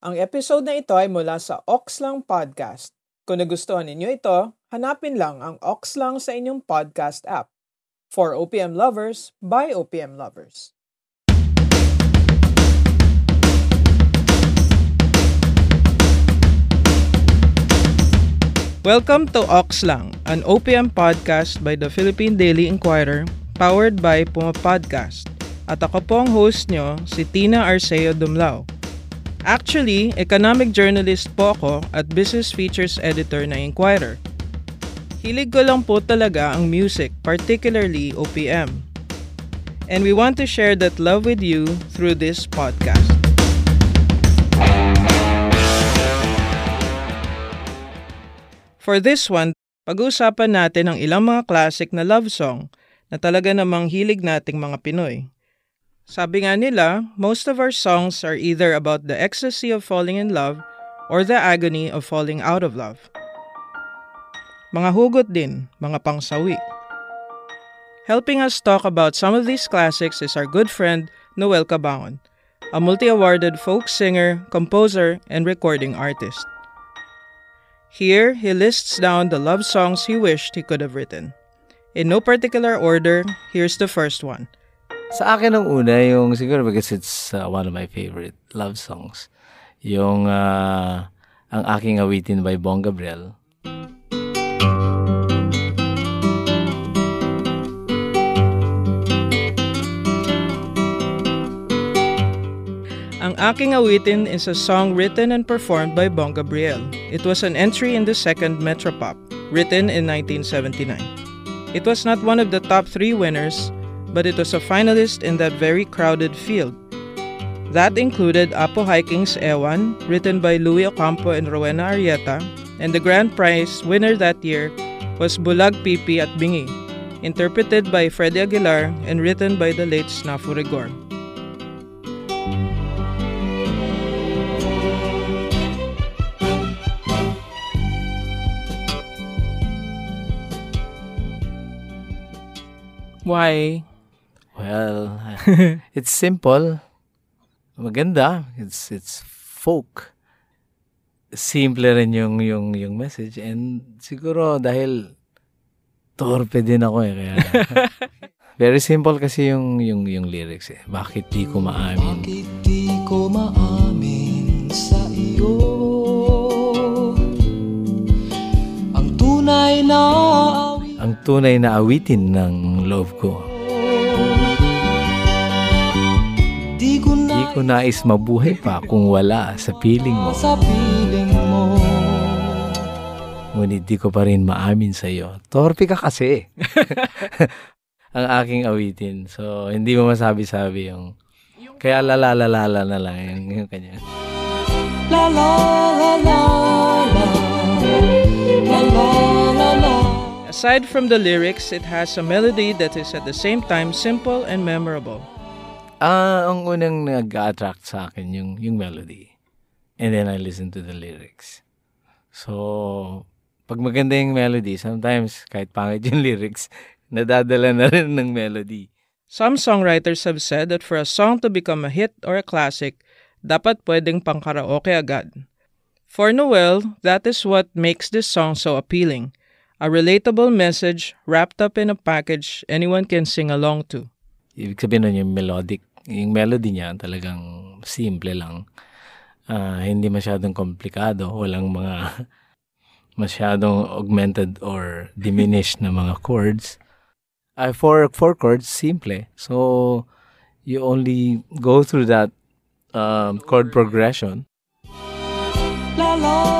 Ang episode na ito ay mula sa Oxlang Podcast. Kung nagustuhan ninyo ito, hanapin lang ang Oxlang sa inyong podcast app. For OPM lovers, by OPM lovers. Welcome to Oxlang, an OPM podcast by the Philippine Daily Inquirer, powered by Puma Podcast. At ako po ang host nyo, si Tina Arceo Dumlao. Actually, economic journalist po ako at business features editor ng Inquirer. Hilig ko lang po talaga ang music, particularly OPM. And we want to share that love with you through this podcast. For this one, pag-uusapan natin ang ilang mga classic na love song na talaga namang hilig nating mga Pinoy. Sabi nga nila, most of our songs are either about the ecstasy of falling in love or the agony of falling out of love. Mga hugot din, mga pangsawi. Helping us talk about some of these classics is our good friend Noel Cabangon, a multi-awarded folk singer, composer, and recording artist. Here, he lists down the love songs he wished he could have written. In no particular order, here's the first one. Sa akin ang una, yung siguro because it's uh, one of my favorite love songs. Yung uh, Ang Aking Awitin by Bong Gabriel. Ang Aking Awitin is a song written and performed by Bong Gabriel. It was an entry in the second Metropop, written in 1979. It was not one of the top three winners, but it was a finalist in that very crowded field. That included Apo Hiking's Ewan, written by Louis Ocampo and Rowena Arieta, and the grand prize winner that year was Bulag Pipi at Bingi, interpreted by Freddie Aguilar and written by the late Snafu Rigor. Why? Well, it's simple. Maganda. It's it's folk. Simple rin yung yung yung message and siguro dahil torpe din ako eh kaya Very simple kasi yung yung yung lyrics eh. Bakit di ko maamin? Bakit di ko maamin sa iyo Ang tunay na Ang tunay na awitin ng love ko. Ko nais mabuhay pa kung wala sa piling mo. sa piling mo Ngunit di ko pa rin maamin sa iyo. Torpe ka kasi. Ang aking awitin. So, hindi mo masabi-sabi yung... Kaya lalalalala na lang yung, yung kanya. La la la la la La la la la Aside from the lyrics, it has a melody that is at the same time simple and memorable. Ah, ang unang nag-attract sa akin yung, yung melody. And then I listen to the lyrics. So, pag maganda yung melody, sometimes kahit pangit yung lyrics, nadadala na rin ng melody. Some songwriters have said that for a song to become a hit or a classic, dapat pwedeng pang karaoke agad. For Noel, that is what makes this song so appealing. A relatable message wrapped up in a package anyone can sing along to. Ibig sabihin nun yung melodic, yung melody niya talagang simple lang. Ah, hindi masyadong komplikado, walang mga masyadong augmented or diminished na mga chords. Uh, for four chords, simple. So, you only go through that um, chord progression. La la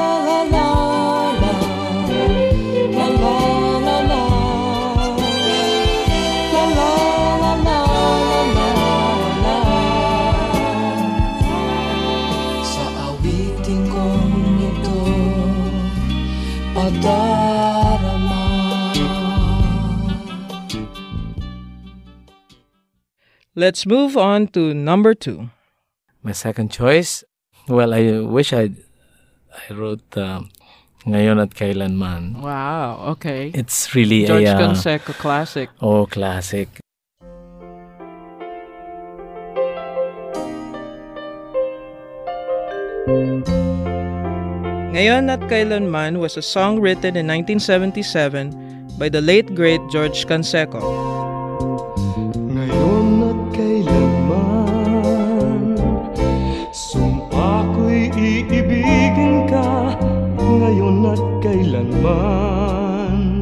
Let's move on to number two. My second choice, well, I wish I I wrote uh, Ngayon at Kailanman. Wow, okay. It's really George a... uh, Canseco classic. oh, classic. Ngayon at Kailanman was a song written in 1977 by the late great George Canseco. Iibigin ka Ngayon at kailanman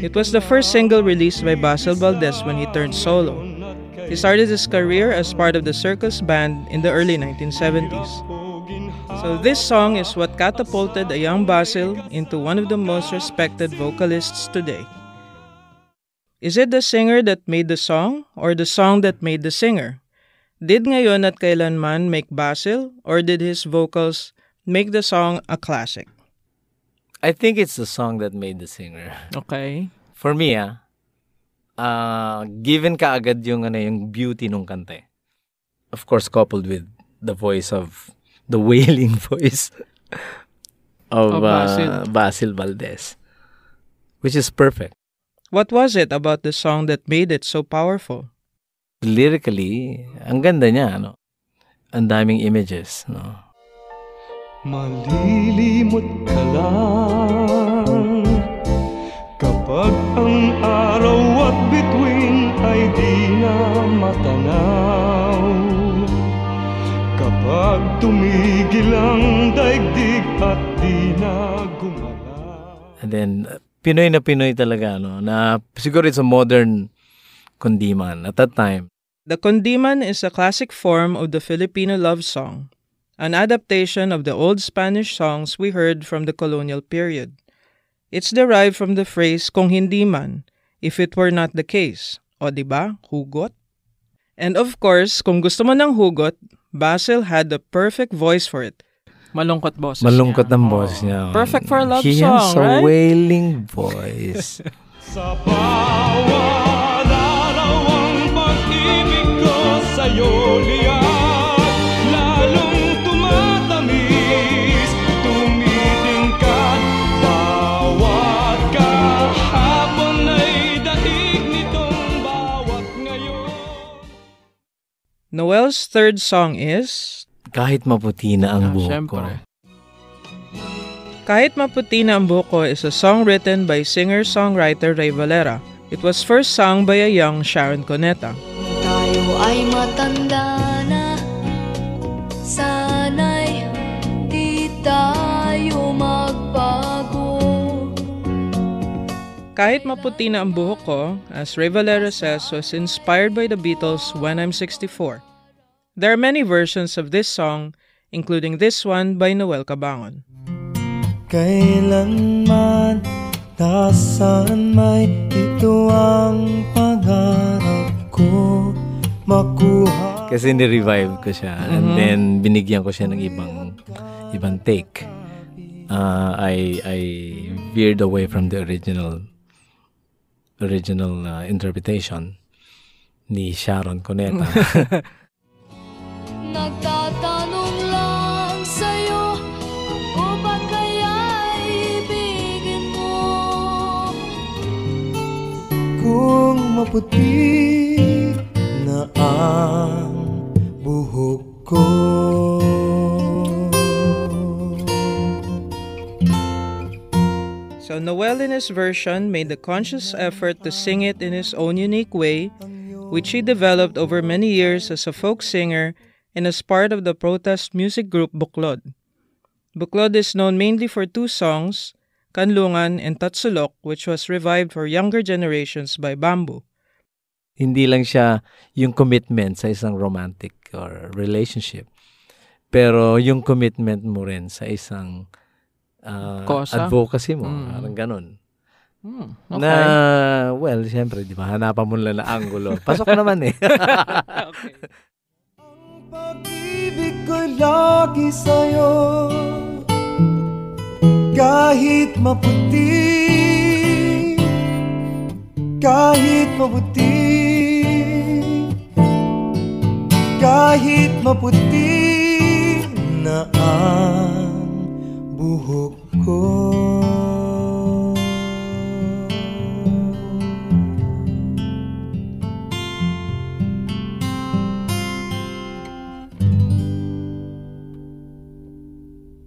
It was the first single released by Basil Valdez when he turned solo. He started his career as part of the circus band in the early 1970s. So this song is what catapulted a young Basil into one of the most respected vocalists today. Is it the singer that made the song or the song that made the singer? Did Ngayon at Kailanman make Basil or did his vocals make the song a classic? I think it's the song that made the singer. Okay. For me, ah, uh, given ka agad yung, ano, yung beauty nung kante. Of course, coupled with the voice of, the wailing voice of, Of Basil. uh, Basil Valdez. Which is perfect. What was it about the song that made it so powerful? Lyrically, ang ganda niya, ano? Ang daming images, no? Malilimot ka lang Kapag ang araw at bituin ay di na matanaw Kapag tumigil ang daigdig at di na gumalaw And then, Pinoy na Pinoy talaga, no? Na siguro it's a modern kundiman. At that time, The Condiman is a classic form of the Filipino love song, an adaptation of the old Spanish songs we heard from the colonial period. It's derived from the phrase kung hindi man, if it were not the case. O di ba? Hugot? And of course, kung gusto mo ng hugot, Basil had the perfect voice for it. Malungkot boses malungkot niya. ng boses niya. Perfect for a love He song, has a right? wailing voice. Noel's third song is Kahit maputi na ang Ah, buhok ko. Kahit Maputi na ang buhok ko is a song written by singer-songwriter Ray Valera. It was first sung by a young Sharon Coneta. Tayo ay matanda na Sana'y di tayo magbago Kahit maputi na ang buhok ko, as Ray Valera says, was inspired by the Beatles' When I'm 64. There are many versions of this song, including this one by Noel Cabangon. Kailanman, nasaan may ito ang pangarap ko Makuha Kasi ni-revive ko siya. And Mhm. then, binigyan ko siya ng ibang ibang take. Uh, I I veered away from the original original uh, interpretation ni Sharon Cuneta. Nagtatanong lang sa'yo Ako ba kaya ibigin mo? Kung maputi na ang buhok ko So Noel in his version made the conscious effort to sing it in his own unique way, which he developed over many years as a folk singer and as part of the protest music group Buklod. Buklod is known mainly for two songs, Kanlungan and Tatsulok, which was revived for younger generations by Bamboo. Hindi lang siya yung commitment sa isang romantic or relationship. Pero yung commitment mo rin sa isang uh, Kosa? advocacy mo. Mm. Parang ganun. Hmm, Na, well, siyempre, di ba, hanapan mo lang na angulo. Pasok naman eh. okay. Pag-ibig lagi sa'yo. Kahit maputi Kahit maputi Kahit maputi na ang buhok ko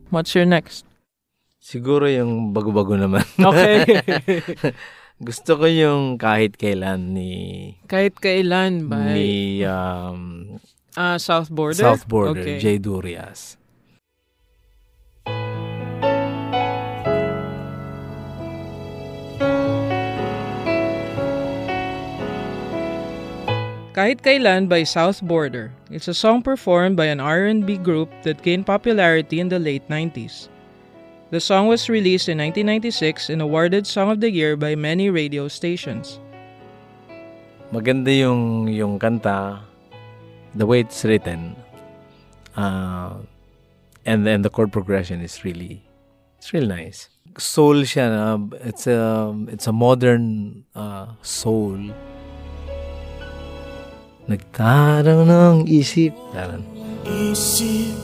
What's your next? Siguro yung bago-bago naman. Okay. Gusto ko yung kahit kailan ni Kahit kailan by ni um, ah, South Border? South Border, Okay. Jay Durias. Kahit Kailan by South Border. It's a song performed by an R&B group that gained popularity in the late 90s. The song was released in 1996 and awarded Song of the Year by many radio stations. Maganda yung yung kanta, the way it's written, uh, and then the chord progression is really, it's really nice. Soul siya it's a, it's a modern uh, soul. Nagtaraw ng isip. Taran. Isip,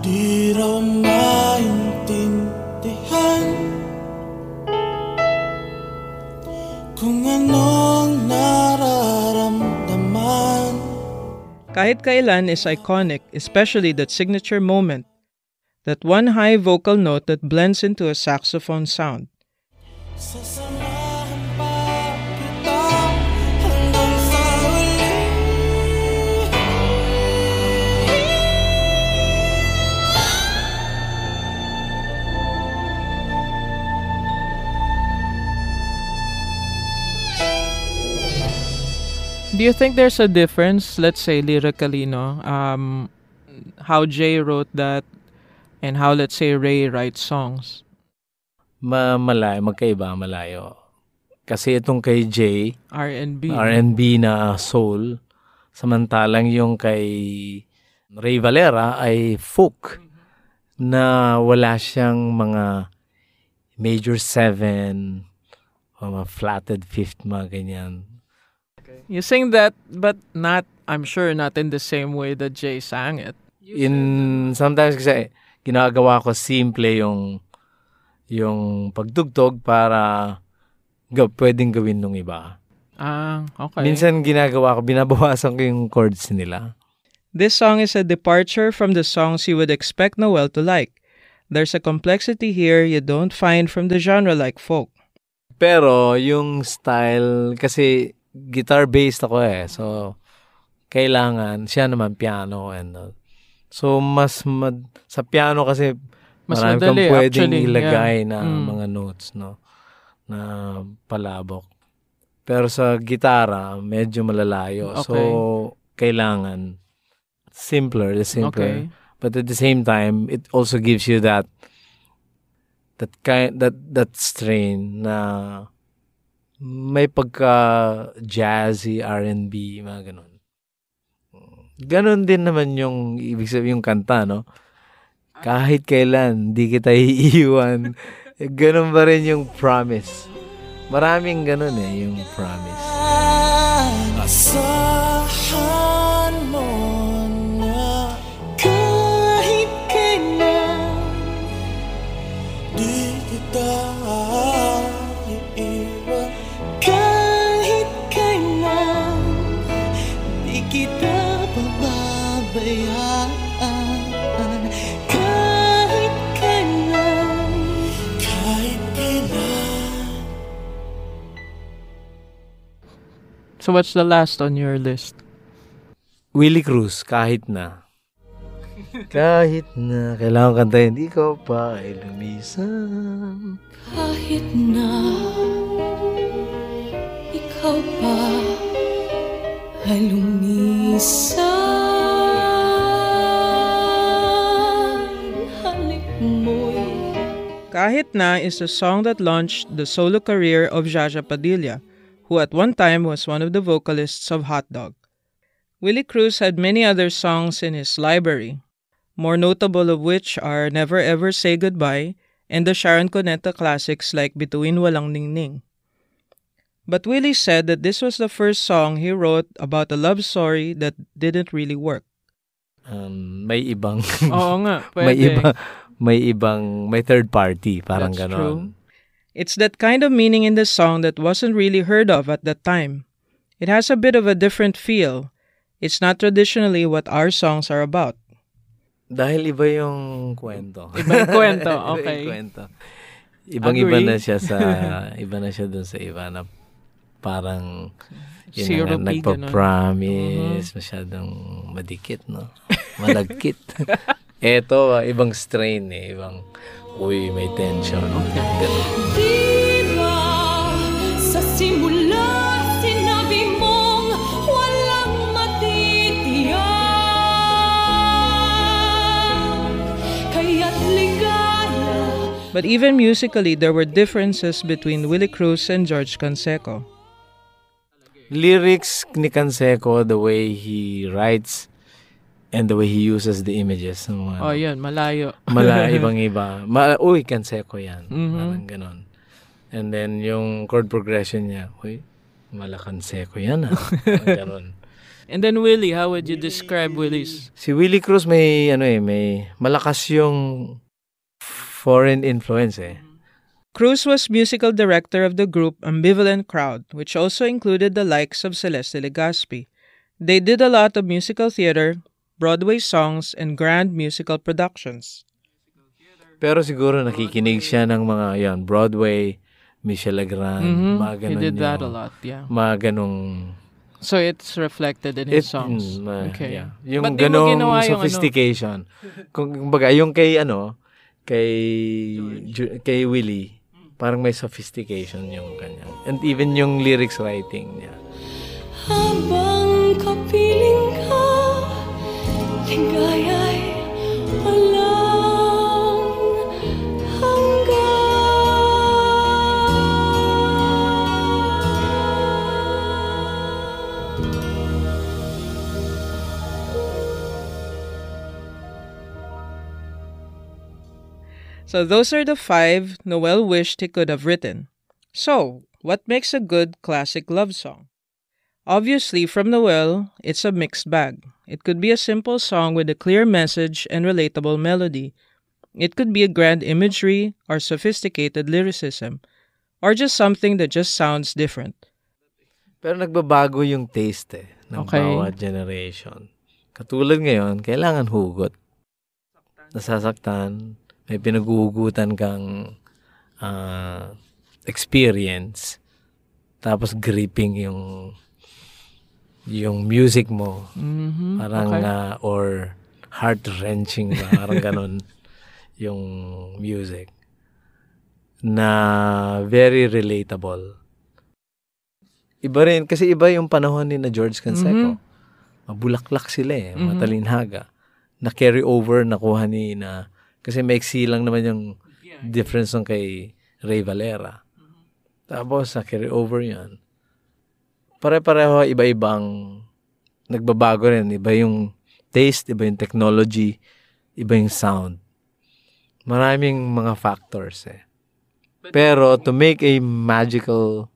di raw maintindihan Kung anong nararamdaman Kahit Kailan is iconic, especially that signature moment, that one high vocal note that blends into a saxophone sound. Sasamahan Do you think there's a difference, let's say lyrically, no? Um, how Jay wrote that and how, let's say, Ray writes songs? Ma malayo, magkaiba, malayo. Kasi itong kay Jay, R&B. R&B na soul, samantalang yung kay Ray Valera ay folk na wala siyang mga major seven o mga flatted fifth, mga ganyan. You sing that, but not, I'm sure, not in the same way that Jay sang it. In sometimes kasi ginagawa ko simple yung yung pagtugtog para ga, pwedeng gawin nung iba. Ah, okay. Minsan ginagawa ko, binabawasan ko yung chords nila. This song is a departure from the songs you would expect Noel to like. There's a complexity here you don't find from the genre like folk. Pero yung style, kasi guitar-based ako eh. So, kailangan, siya naman piano and all. So, mas mad, sa piano kasi Mas marami madali, kang pwedeng actually, ilagay yeah. na Mm. mga notes, no? Na palabok. Pero sa gitara, medyo malalayo. So, Okay. kailangan simpler, the simpler. Okay. But at the same time, it also gives you that that kind that that strain na may pagka jazzy R&B mga ganun. Ganon din naman yung ibig sabihin yung kanta, no? Kahit kailan, di kita iiwan. Ganon ba rin yung promise? Maraming ganon eh, yung promise. So what's the last on your list? Willie Cruz, kahit na. kahit na, kailangan kantahin, ikaw pa ay lumisan. Kahit na ikaw pa ay lumisan Halik mo'y Kahit Na is a song that launched the solo career of Jaja Padilla, who at one time was one of the vocalists of Hot Dog. Willie Cruz had many other songs in his library, more notable of which are Never Ever Say Goodbye and the Sharon Cuneta classics like Bituin Walang Ningning. But Willie said that this was the first song he wrote about a love story that didn't really work. Um, may ibang Oo nga, may pwede. iba may ibang may third party parang That's ganon. true. It's that kind of meaning in the song that wasn't really heard of at that time. It has a bit of a different feel. It's not traditionally what our songs are about. Dahil iba yung kwento. Iba yung kwento, Iba yung okay. kwento. Ibang-iba na siya sa iba na siya dun sa iba na parang yun Zero na nagpa-promise, masyadong madikit, no? Malagkit. Eto, ah, ibang strain eh. Ibang, uy, may tension. Ganun. Di ba sa simula sinabi mong walang matitiyak Kaya't ligaya But even musically, there were differences between Willie Cruz and George Canseco. Lyrics ni Canseco, the way he writes and the way he uses the images. ng mga- Oh, yun, malayo. Mala, ibang-iba. Ma, uy, Canseco yan. Mhm. Parang ganon. And then, yung chord progression niya, uy, mala Canseco yan ah. Ganon. And then Willie, how would you describe Willie's? Si Willie Cruz may, ano eh, may malakas yung foreign influence eh. Cruz was musical director of the group Ambivalent Crowd, which also included the likes of Celeste Legaspi. They did a lot of musical theater, Broadway songs, and grand musical productions. Pero siguro nakikinig siya ng mga, yan, Broadway, Michelle Legrand, Mhm, mga He ganon did that yung- a lot, yeah. Mga ganong So it's reflected in his It- songs. ma- okay. yeah. Yung Ba't ganong ginawa yung ano? sophistication. Kung kumbaga, yung kay ano, kay Ju- kay Willie, parang may sophistication yung kanya. And even yung lyrics writing niya. Habang kapiling So those are the five Noel wished he could have written. So, what makes a good classic love song? Obviously, from Noel, it's a mixed bag. It could be a simple song with a clear message and relatable melody. It could be a grand imagery or sophisticated lyricism, or just something that just sounds different. Pero nagbabago yung taste eh, ng Okay. bawat generation. Katulad ngayon, kailangan hugot. Nasasaktan, may pinaguhugutan kang ah, experience, tapos gripping yung yung music mo. Mm-hmm. Parang, okay. ah, or heart-wrenching ba, parang ganun yung music. Na very relatable. Iba rin, kasi iba yung panahon ni na George Canseco. Mabulaklak sila eh, Mhm. matalinhaga. Na-carry over, nakuha ni na, kasi maiksi lang naman yung difference ng kay Ray Valera. Tapos, na-carry over yan. Pare-pareho, iba-ibang nagbabago rin. Iba yung taste, iba yung technology, iba yung sound. Maraming mga factors eh. Pero to make a magical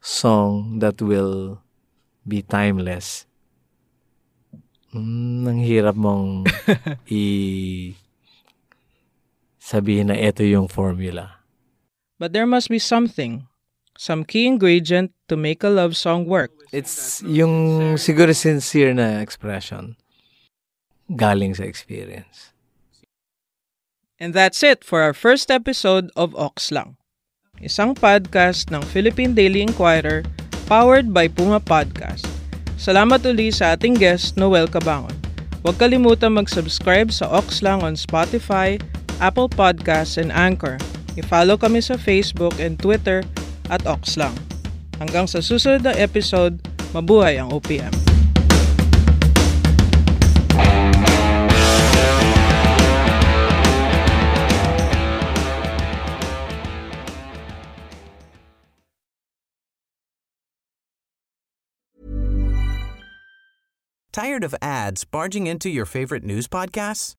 song that will be timeless, mm, ang hirap mong i sabihin na ito yung formula. But there must be something, some key ingredient to make a love song work. It's yung siguro sincere na expression galing sa experience. And that's it for our first episode of Oxlang, isang podcast ng Philippine Daily Inquirer powered by Puma Podcast. Salamat uli sa ating guest, Noel Cabangon. Huwag kalimutan mag-subscribe sa Oxlang on Spotify, Apple Podcasts, and Anchor. I-follow kami sa Facebook and Twitter at Oxlang. Hanggang sa susunod na episode, mabuhay ang OPM. Tired of ads barging into your favorite news podcasts?